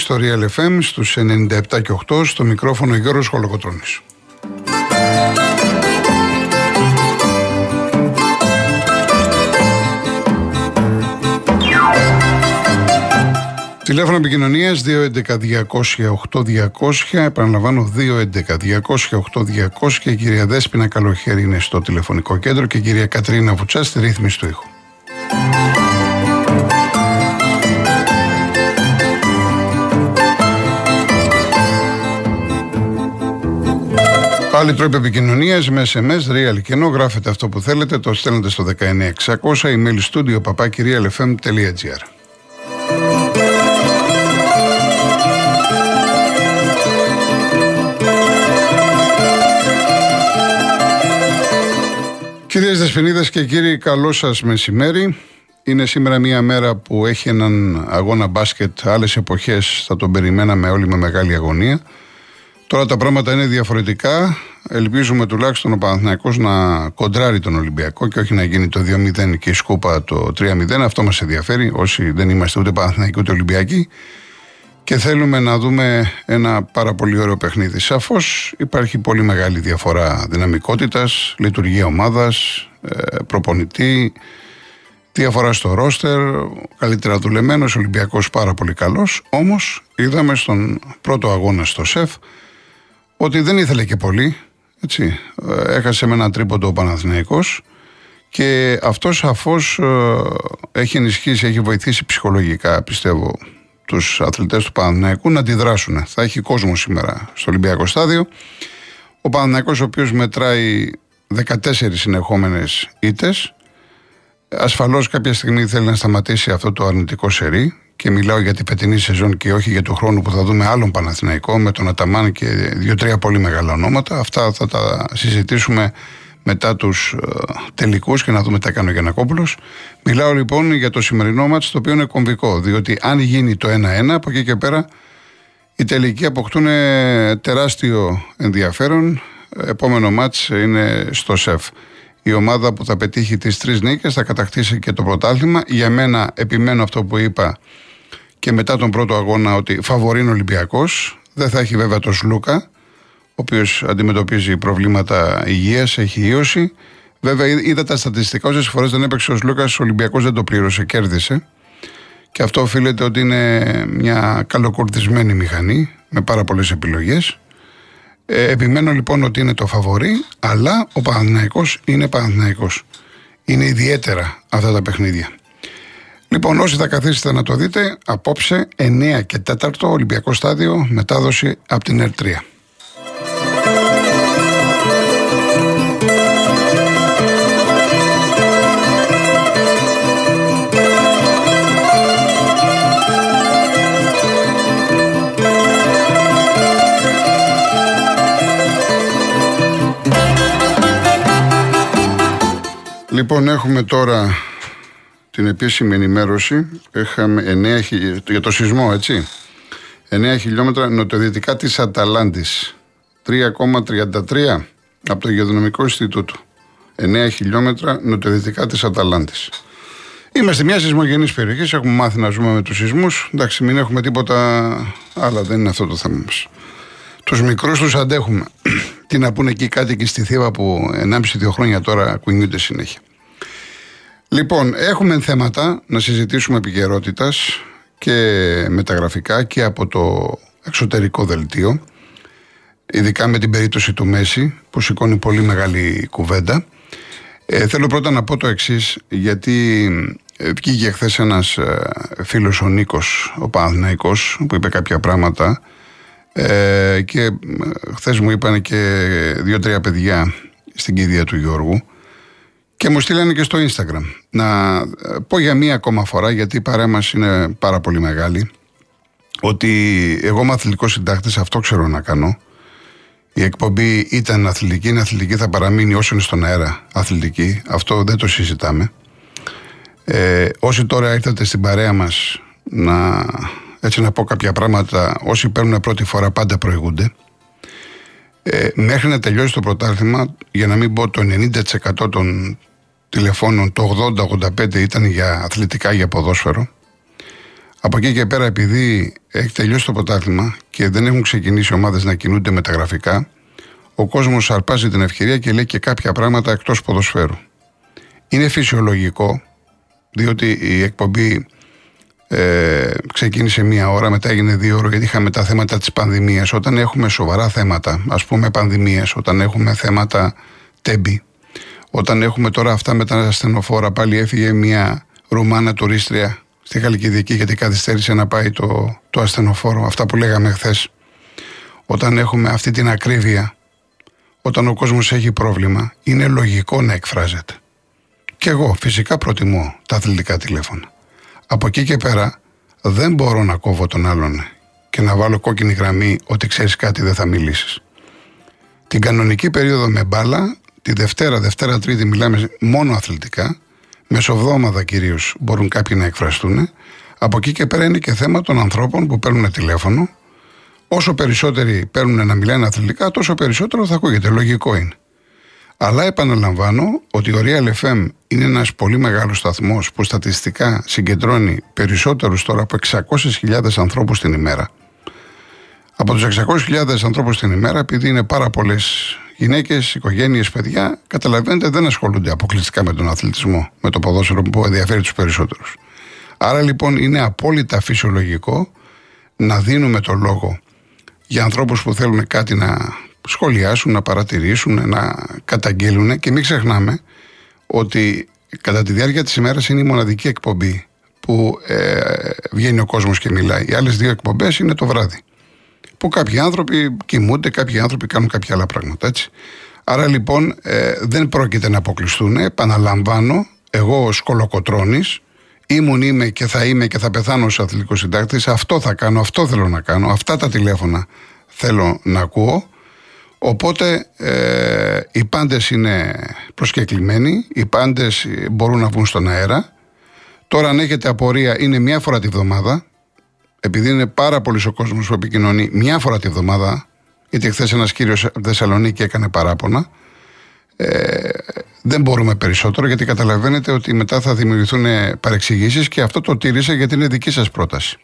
Είστε συντονισμένοι στο Real FM στους 97 και 8 στο μικρόφωνο Γιώργος Χολοκοτρώνης. Τηλέφωνο επικοινωνίας 211-200-8200. Επαναλαμβάνω 211-200-8200. Και η κυρία Δέσπινα Καλοχέρη είναι στο τηλεφωνικό κέντρο και η κυρία Κατρίνα Βουτσάς στη ρύθμιση του ήχου. Πάλι τρόπο επικοινωνίας με SMS, real και ενώ γράφετε αυτό που θέλετε, το στέλνετε στο 19600, email studio papakirialfm.gr. Κυρίες Δεσποινίδες και κύριοι, καλό σας μεσημέρι. Είναι σήμερα μια μέρα που έχει έναν αγώνα μπάσκετ. Άλλες εποχές θα τον περιμέναμε όλοι με μεγάλη αγωνία. Τώρα τα πράγματα είναι διαφορετικά. Ελπίζουμε τουλάχιστον ο Παναθηναϊκός να κοντράρει τον Ολυμπιακό και όχι να γίνει το 2-0 και η σκούπα το 3-0. Αυτό μας ενδιαφέρει όσοι δεν είμαστε ούτε Παναθηναϊκοί ούτε Ολυμπιακοί και θέλουμε να δούμε ένα πάρα πολύ ωραίο παιχνίδι. Σαφώς υπάρχει πολύ μεγάλη διαφορά δυναμικότητας, λειτουργία ομάδας, ε, προπονητή, διαφορά στο ρόστερ, καλύτερα δουλεμένος, Ολυμπιακός πάρα πολύ καλός. Όμως είδαμε στον πρώτο αγώνα στο ΣΕΦ ότι δεν ήθελε και πολύ. Έτσι. Ε, έχασε με ένα τρίποντο ο Παναθηναϊκός και αυτός σαφώς ε, έχει ενισχύσει, έχει βοηθήσει ψυχολογικά πιστεύω τους αθλητές του Παναθηναϊκού να αντιδράσουν. Θα έχει κόσμο σήμερα στο Ολυμπιακό Στάδιο. Ο Παναθηναϊκός ο οποίος μετράει 14 συνεχόμενες ήττες. Ασφαλώς κάποια στιγμή θέλει να σταματήσει αυτό το αρνητικό σερί και μιλάω για την πετινή σεζόν και όχι για τον χρόνο που θα δούμε άλλον Παναθηναϊκό με τον Αταμάν και δύο-τρία πολύ μεγάλα ονόματα. Αυτά θα τα συζητήσουμε μετά τους ε, τελικούς και να δούμε τι έκανε ο Γιανακόπουλος. Μιλάω λοιπόν για το σημερινό μάτς το οποίο είναι κομβικό. Διότι αν γίνει το 1-1, από εκεί και πέρα οι τελικοί αποκτούν τεράστιο ενδιαφέρον. Επόμενο μάτς είναι στο ΣΕΦ. Η ομάδα που θα πετύχει τις τρεις νίκες θα κατακτήσει και το πρωτάθλημα. Για μένα επιμένω αυτό που είπα και μετά τον πρώτο αγώνα ότι φαβορεί Ολυμπιακός. Δεν θα έχει βέβαια το Σλούκα ο οποίος αντιμετωπίζει προβλήματα υγείας, έχει ίωση. Βέβαια, είδα τα στατιστικά. Όσες φορές δεν έπαιξε ο Λούκα, ο Ολυμπιακός δεν το πλήρωσε, κέρδισε. Και αυτό οφείλεται ότι είναι μια καλοκουρδισμένη μηχανή με πάρα πολλές επιλογές. Ε, επιμένω λοιπόν ότι είναι το φαβορή, αλλά ο Παναθηναϊκός είναι Παναθηναϊκός. Είναι ιδιαίτερα αυτά τα παιχνίδια. Λοιπόν, όσοι θα καθίσετε να το δείτε, απόψε 9 και 4 Ολυμπιακό Στάδιο, μετάδοση από την ΕΡΤΡΙΑ. Λοιπόν, έχουμε τώρα την επίσημη ενημέρωση. Έχαμε 9, για το σεισμό, έτσι. 9 χιλιόμετρα νοτιοδυτικά της Αταλάντης. 3,33 από το Γεωδονομικό Ινστιτούτο. 9 χιλιόμετρα νοτιοδυτικά της Αταλάντης. Είμαστε μια σεισμογενής περιοχής. Έχουμε μάθει να ζούμε με τους σεισμούς. Εντάξει, μην έχουμε τίποτα άλλο. Δεν είναι αυτό το θέμα μας. Τους μικρούς τους αντέχουμε. Τι να πούνε εκεί οι κάτοικοι στη Θήβα που 1,5-2 χρόνια τώρα κουνιούνται συνέχεια. Λοιπόν, έχουμε θέματα να συζητήσουμε επικαιρότητα και μεταγραφικά και από το εξωτερικό δελτίο. Ειδικά με την περίπτωση του Μέση που σηκώνει πολύ μεγάλη κουβέντα. Ε, θέλω πρώτα να πω το εξής, γιατί ε, βγήκε χθες ένας ε, φίλος ο Νίκος, ο Παναθυναϊκό, που είπε κάποια πράγματα. Ε, και ε, χθες μου είπαν και δύο-τρία παιδιά στην κηδεία του Γιώργου και μου στείλανε και στο Instagram. Να ε, πω για μία ακόμα φορά, γιατί η παρέα μας είναι πάρα πολύ μεγάλη, ότι εγώ είμαι αθλητικός συντάκτης, αυτό ξέρω να κάνω. Η εκπομπή ήταν αθλητική, είναι αθλητική, θα παραμείνει όσο είναι στον αέρα αθλητική. Αυτό δεν το συζητάμε. Ε, όσοι τώρα ήρθατε στην παρέα μας να, έτσι να πω κάποια πράγματα, όσοι παίρνουν πρώτη φορά πάντα προηγούνται. Ε, μέχρι να τελειώσει το πρωτάθλημα, για να μην πω το 90% των τηλεφώνων, το 80-85 ήταν για αθλητικά, για ποδόσφαιρο. Από εκεί και πέρα, επειδή έχει τελειώσει το ποτάθλημα και δεν έχουν ξεκινήσει ομάδες να κινούνται μεταγραφικά, ο κόσμος αρπάζει την ευκαιρία και λέει και κάποια πράγματα εκτός ποδοσφαίρου. Είναι φυσιολογικό, διότι η εκπομπή ε, ξεκίνησε μία ώρα, μετά έγινε δύο ώρε, γιατί είχαμε τα θέματα της πανδημίας. Όταν έχουμε σοβαρά θέματα, ας πούμε πανδημίες, όταν έχουμε θέματα τέμπη, όταν έχουμε τώρα αυτά με τα ασθενοφόρα, πάλι έφυγε μία Ρουμάνα τουρίστρια στη Χαλκιδική γιατί καθυστέρησε να πάει το, το ασθενοφόρο, αυτά που λέγαμε χθες. Όταν έχουμε αυτή την ακρίβεια, όταν ο κόσμος έχει πρόβλημα, είναι λογικό να εκφράζεται. Και εγώ φυσικά προτιμώ τα αθλητικά τηλέφωνα. Από εκεί και πέρα δεν μπορώ να κόβω τον άλλον και να βάλω κόκκινη γραμμή ότι ξέρεις κάτι δεν θα μιλήσεις. Την κανονική περίοδο με μπάλα, τη Δευτέρα, Δευτέρα, Τρίτη μιλάμε μόνο αθλητικά, μεσοβδόμαδα κυρίως μπορούν κάποιοι να εκφραστούν. Από εκεί και πέρα είναι και θέμα των ανθρώπων που παίρνουν τηλέφωνο. Όσο περισσότεροι παίρνουν να μιλάνε αθλητικά, τόσο περισσότερο θα ακούγεται. Λογικό είναι. Αλλά επαναλαμβάνω ότι ο Real FM είναι ένας πολύ μεγάλος σταθμός που στατιστικά συγκεντρώνει περισσότερους τώρα από 600.000 ανθρώπους την ημέρα. Από τους 600.000 ανθρώπους την ημέρα, επειδή είναι πάρα πολλές γυναίκες, οικογένειες, παιδιά, καταλαβαίνετε δεν ασχολούνται αποκλειστικά με τον αθλητισμό, με το ποδόσφαιρο που ενδιαφέρει τους περισσότερους. Άρα λοιπόν είναι απόλυτα φυσιολογικό να δίνουμε το λόγο για ανθρώπους που θέλουν κάτι να σχολιάσουν, να παρατηρήσουν, να καταγγέλουν και μην ξεχνάμε ότι κατά τη διάρκεια της ημέρας είναι η μοναδική εκπομπή που ε, βγαίνει ο κόσμος και μιλάει. Οι άλλες δύο εκπομπές είναι το βράδυ. Που κάποιοι άνθρωποι κοιμούνται, κάποιοι άνθρωποι κάνουν κάποια άλλα πράγματα, έτσι. Άρα λοιπόν ε, δεν πρόκειται να αποκλειστούν. Επαναλαμβάνω, εγώ ως κολοκοτρώνης, ήμουν, είμαι και θα είμαι και θα πεθάνω ως αθλητικός συντάκτης, αυτό θα κάνω, αυτό θέλω να κάνω, αυτά τα τηλέφωνα θέλω να ακούω Οπότε ε, οι πάντες είναι προσκεκλημένοι, οι πάντες μπορούν να βγουν στον αέρα. Τώρα αν έχετε απορία είναι μία φορά τη βδομάδα, επειδή είναι πάρα πολύ ο κόσμος που επικοινωνεί μία φορά τη βδομάδα, γιατί χθες ένας κύριος Θεσσαλονίκη έκανε παράπονα. Ε, δεν μπορούμε περισσότερο γιατί καταλαβαίνετε ότι μετά θα δημιουργηθούν παρεξηγήσεις και αυτό το τήρησα γιατί είναι δική σας πρόταση.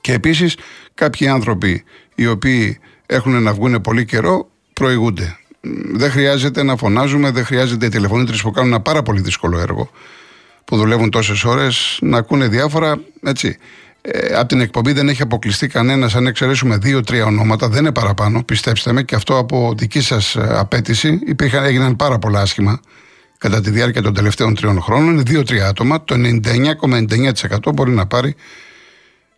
Και επίσης κάποιοι άνθρωποι οι οποίοι έχουν να βγουν πολύ καιρό, προηγούνται. Δεν χρειάζεται να φωνάζουμε, δεν χρειάζεται οι τηλεφωνήτρες που κάνουν ένα πάρα πολύ δύσκολο έργο, που δουλεύουν τόσες ώρες, να ακούνε διάφορα. Έτσι. Ε, από την εκπομπή δεν έχει αποκλειστεί κανένας, αν εξαιρέσουμε δύο-τρία ονόματα, δεν είναι παραπάνω, πιστέψτε με, και αυτό από δική σας ε, απέτηση. Υπήρχαν, έγιναν πάρα πολλά άσχημα κατά τη διάρκεια των τελευταίων τριών χρόνων. Είναι δύο-τρία άτομα. Το 99,99% μπορεί να πάρει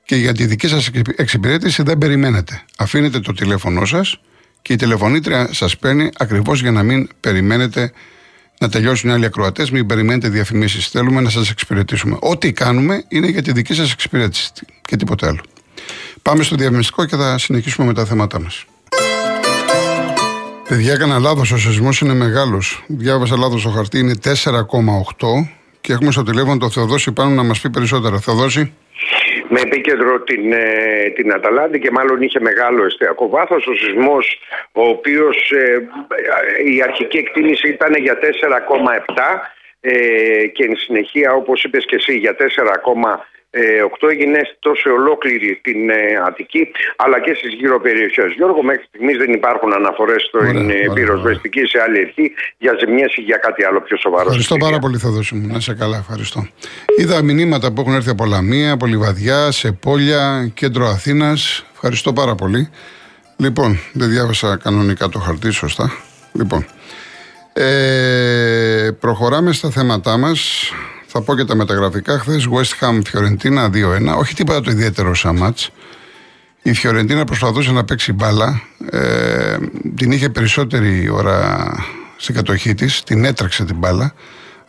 και για τη δική σας εξυπηρέτηση δεν περιμένετε. Αφήνετε το τηλέφωνό σας και η τηλεφωνήτρια σας παίρνει ακριβώς για να μην περιμένετε να τελειώσουν οι άλλοι ακροατές, μην περιμένετε διαφημίσεις. Θέλουμε να σας εξυπηρετήσουμε. Ό,τι κάνουμε είναι για τη δική σας εξυπηρέτηση και τίποτε άλλο. Πάμε στο διαφημιστικό και θα συνεχίσουμε με τα θέματά μας. Παιδιά, έκανα λάθος. Ο σεισμός είναι μεγάλος. Διάβασα λάθος το χαρτί, είναι 4,8 και έχουμε στο τηλέφωνο το Θεοδόση πάνω να μας πει περισσότερα. Θεοδόση με επίκεντρο την, ε, την Αταλάντη και μάλλον είχε μεγάλο εστιακό βάθος. Ο σεισμός ο οποίος ε, η αρχική εκτίμηση ήταν για 4,7 ε, και εν συνεχεία όπως είπες και εσύ για 4,5 ε, 8 έγινε τόσο ολόκληρη την ε, Αττική αλλά και στις γύρω περιοχές. Γιώργο, μέχρι στιγμής δεν υπάρχουν αναφορές στο πυροσβεστική σε άλλη ευχή για ζημιές ή για κάτι άλλο πιο σοβαρό. Ευχαριστώ πάρα πολύ, θα δώσουμε. Να σε καλά, ευχαριστώ. Είδα μηνύματα που έχουν έρθει από Λαμία, από Λιβαδιά, σε πόλια, κέντρο Αθήνας. Ευχαριστώ πάρα πολύ. Λοιπόν, δεν διάβασα κανονικά το χαρτί, σωστά. Λοιπόν, ε, προχωράμε στα θέματά μας. Θα πω και τα μεταγραφικά. Χθες West Ham Φιωρεντίνα 2-1. Όχι τίποτα το ιδιαίτερο σαν μάτς. Η Φιωρεντίνα προσπαθούσε να παίξει μπάλα. Ε, την είχε περισσότερη ώρα στην κατοχή της. Την έτρεξε την μπάλα.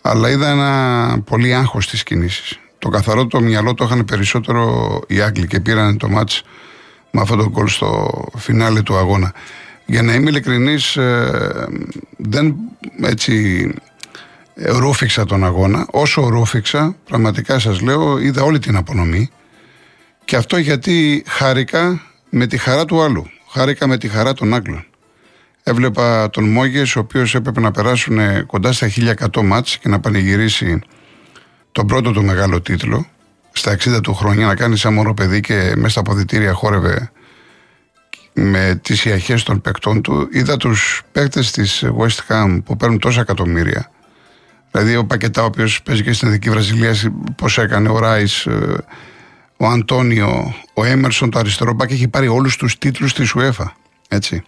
Αλλά είδα ένα πολύ άγχος στις κινήσεις. Το καθαρό το μυαλό το είχαν περισσότερο οι Άγγλοι και πήραν το μάτς με αυτό το κόλ στο φινάλε του αγώνα. Για να είμαι ειλικρινής, ε, δεν έτσι ρούφηξα τον αγώνα. Όσο ρούφηξα, πραγματικά σας λέω, είδα όλη την απονομή. Και αυτό γιατί χάρηκα με τη χαρά του άλλου. Χάρηκα με τη χαρά των Άγγλων. Έβλεπα τον Μόγες, ο οποίος έπρεπε να περάσουν κοντά στα 1100 μάτς και να πανηγυρίσει τον πρώτο του μεγάλο τίτλο στα 60 του χρόνια να κάνει σαν μωρό παιδί και μέσα στα αποδητήρια χόρευε με τις ιαχές των παικτών του. Είδα τους παίκτες της West Ham που παίρνουν τόσα εκατομμύρια. Δηλαδή ο Πακετά, ο οποίος παίζει και στην Εθνική Βραζιλία, πώς έκανε, ο Ράις, ε, ο Αντώνιο, ο Έμερσον, το αριστερό μπακ έχει πάρει όλους τους τίτλους της UEFA. Έτσι.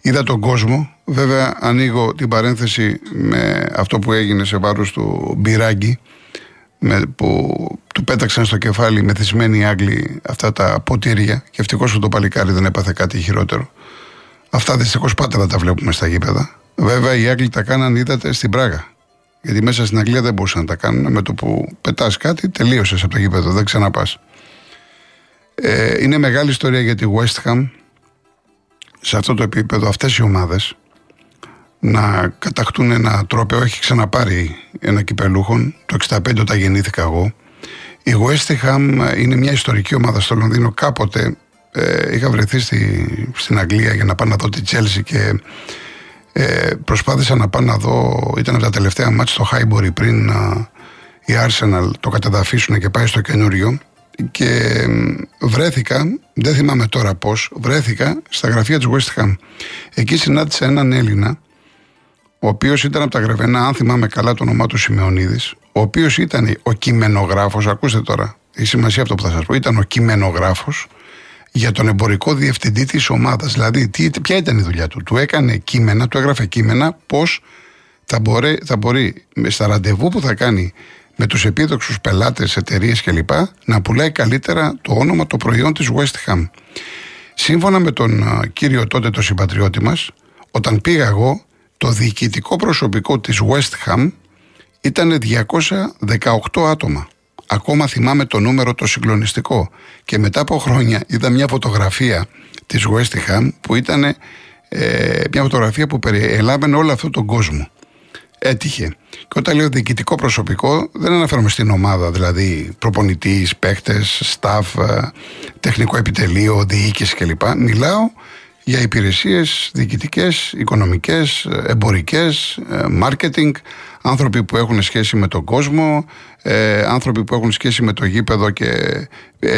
Είδα τον κόσμο. Βέβαια, ανοίγω την παρένθεση με αυτό που έγινε σε βάρος του Μπυράγκη, με, που του πέταξαν στο κεφάλι μεθυσμένοι οι Άγγλοι αυτά τα ποτήρια. Και ευτυχώς που το παλικάρι δεν έπαθε κάτι χειρότερο. Αυτά δυστυχώς πάντα τα βλέπουμε στα γήπεδα. Βέβαια, οι Άγγλοι τα κάναν, είδατε, στην Πράγα. Γιατί μέσα στην Αγγλία δεν μπορούσαν να τα κάνουν. Με το που πετάς κάτι, τελείωσες από το γήπεδο, δεν ξαναπάς. Ε, είναι μεγάλη ιστορία για τη West Ham σε αυτό το επίπεδο αυτές οι ομάδες να κατακτούν ένα τρόπαιο έχει ξαναπάρει ένα κυπελούχο το 65 όταν γεννήθηκα εγώ η West Ham είναι μια ιστορική ομάδα στο Λονδίνο κάποτε ε, είχα βρεθεί στη, στην Αγγλία για να πάω να δω τη Chelsea και ε, προσπάθησα να πάω να δω ήταν από τα τελευταία μάτια στο Highbury πριν ε, η Arsenal το κατεδαφίσουν και πάει στο καινούριο και βρέθηκα, δεν θυμάμαι τώρα πώς, βρέθηκα στα γραφεία της West Ham. Εκεί συνάντησα έναν Έλληνα, ο οποίος ήταν από τα γραφεία, αν θυμάμαι καλά το όνομά του Σιμεωνίδης, ο οποίος ήταν ο κειμενογράφος, ακούστε τώρα, η σημασία αυτό που θα σας πω, ήταν ο κειμενογράφος για τον εμπορικό διευθυντή της ομάδας. Δηλαδή, τι, ποια ήταν η δουλειά του. Του έκανε κείμενα, του έγραφε κείμενα πώς θα, θα μπορεί στα ραντεβού που θα κάνει με τους επίδοξους πελάτες, εταιρείες κλπ. να πουλάει καλύτερα το όνομα, το προϊόν της West Ham. Σύμφωνα με τον κύριο τότε το συμπατριώτη μας, όταν πήγα εγώ, το διοικητικό προσωπικό της West Ham ήταν 218 άτομα. Ακόμα θυμάμαι το νούμερο το συγκλονιστικό. Και μετά από χρόνια είδα μια φωτογραφία της West Ham που ήταν ε, μια φωτογραφία που περιέλαβε όλο αυτόν τον κόσμο έτυχε. Και όταν λέω διοικητικό προσωπικό, δεν αναφέρομαι στην ομάδα, δηλαδή προπονητής, παίκτες, staff, ε, τεχνικό επιτελείο, διοίκηση κλπ. Μιλάω για υπηρεσίες διοικητικές, οικονομικές, εμπορικές, ε, marketing, άνθρωποι που έχουν σχέση με τον κόσμο, ε, άνθρωποι που έχουν σχέση με το γήπεδο και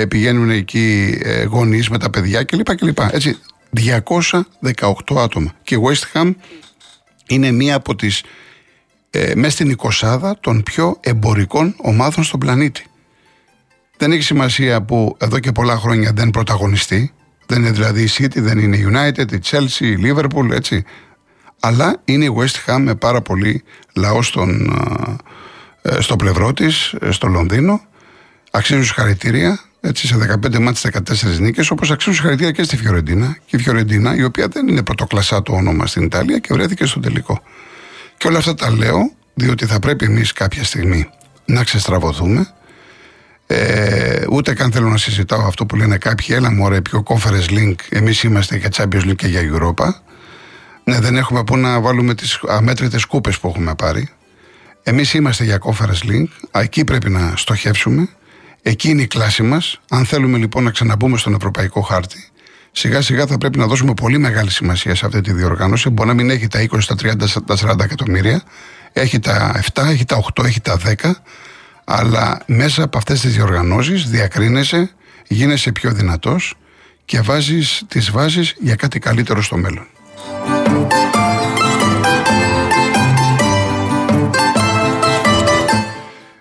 πηγαίνουν εκεί γονείς με τα παιδιά κλπ. κλπ. Έτσι, 218 άτομα. Και η West Ham είναι μία από τις ε, μέσα στην εικοσάδα των πιο εμπορικών ομάδων στον πλανήτη. Δεν έχει σημασία που εδώ και πολλά χρόνια δεν πρωταγωνιστεί. Δεν είναι δηλαδή η City, δεν είναι η United, η Chelsea, η Liverpool, έτσι. Αλλά είναι η West Ham με πάρα πολύ λαό στον, ε, στο πλευρό της, ε, στο Λονδίνο. Αξίζουν συγχαρητήρια έτσι, σε 15 μάτς 14 νίκες όπως αξίζουν συγχαρητήρια και στη Φιωρεντίνα και η Φιωρεντίνα η οποία δεν είναι πρωτοκλασσά το όνομα στην Ιταλία και βρέθηκε στο τελικό. Και όλα αυτά τα λέω διότι θα πρέπει εμείς κάποια στιγμή να ξεστραβωθούμε. Ε, ούτε καν θέλω να συζητάω αυτό που λένε κάποιοι, έλα μωρέ πιο conference link, εμείς είμαστε για Champions League και για Europa. Ναι, δεν έχουμε που να βάλουμε τις αμέτρητες κούπες που έχουμε πάρει. Εμείς είμαστε για conference link, εκεί πρέπει να στοχεύσουμε. Εκεί είναι η κλάση μας. Αν θέλουμε λοιπόν να ξαναμπούμε στον ευρωπαϊκό χάρτη, σιγά σιγά θα πρέπει να δώσουμε πολύ μεγάλη σημασία σε αυτή τη διοργάνωση. Μπορεί να μην έχει τα 20, τα 30, τα 40 εκατομμύρια, έχει τα 7, έχει τα 8, έχει τα 10, αλλά μέσα από αυτές τις διοργανώσεις διακρίνεσαι, γίνεσαι πιο δυνατός και βάζεις τις βάσεις για κάτι καλύτερο στο μέλλον.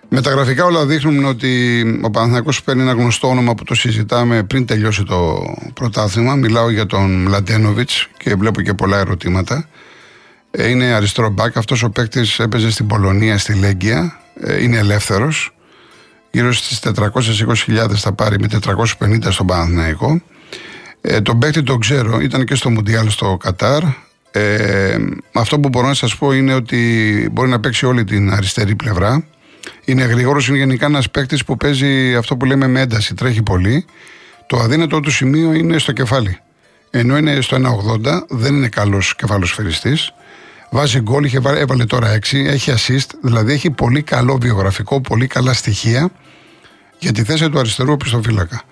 Με τα γραφικά όλα δείχνουν ότι ο Παναθηναϊκός παίρνει ένα γνωστό όνομα που το συζητάμε πριν τελειώσει το πρωτάθλημα. Μιλάω για τον Μλαντένοβιτς και βλέπω και πολλά ερωτήματα. Ε, είναι αριστερό μπακ. Αυτός ο παίκτης έπαιζε στην Πολωνία, στη Λέγκια. Ε, είναι ελεύθερος. Γύρω στις 420.000 θα πάρει με 450 στον Παναθηναϊκό. Ε, τον παίκτη τον ξέρω, ήταν και στο Μουντιάλ στο Κατάρ. Ε, αυτό που μπορώ να σας πω είναι ότι μπορεί να παίξει όλη την αριστερή πλευρά. Είναι γρήγορος, είναι γενικά ένας παίκτης που παίζει αυτό που λέμε με ένταση, τρέχει πολύ. Το αδύνατο του σημείο είναι στο κεφάλι. Ενώ είναι στο 1,80, δεν είναι καλός κεφαλοσφαιριστής. Βάζει γκολ, είχε, έβαλε τώρα 6, έχει assist, δηλαδή έχει πολύ καλό βιογραφικό, πολύ καλά στοιχεία για τη θέση του αριστερού πιστοφύλακα.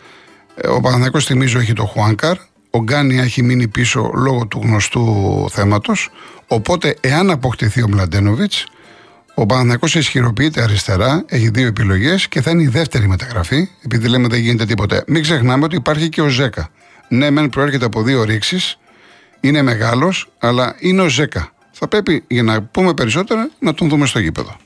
Ε, ο Παναθηναϊκός θυμίζω έχει το Χουάνκαρ, ο Γκάνια έχει μείνει πίσω λόγω του γνωστού θέματος. οπότε εάν αποκτηθεί ο Μλαντένοβιτς, ο Παναθηναϊκός ισχυροποιείται αριστερά, έχει δύο επιλογές και θα είναι η δεύτερη μεταγραφή, επειδή λέμε δεν γίνεται τίποτα. Μην ξεχνάμε ότι υπάρχει και ο Ζέκα. Ναι, μεν προέρχεται από δύο ρήξεις, είναι μεγάλος, αλλά είναι ο Ζέκα θα πρέπει για να πούμε περισσότερα να τον δούμε στο γήπεδο.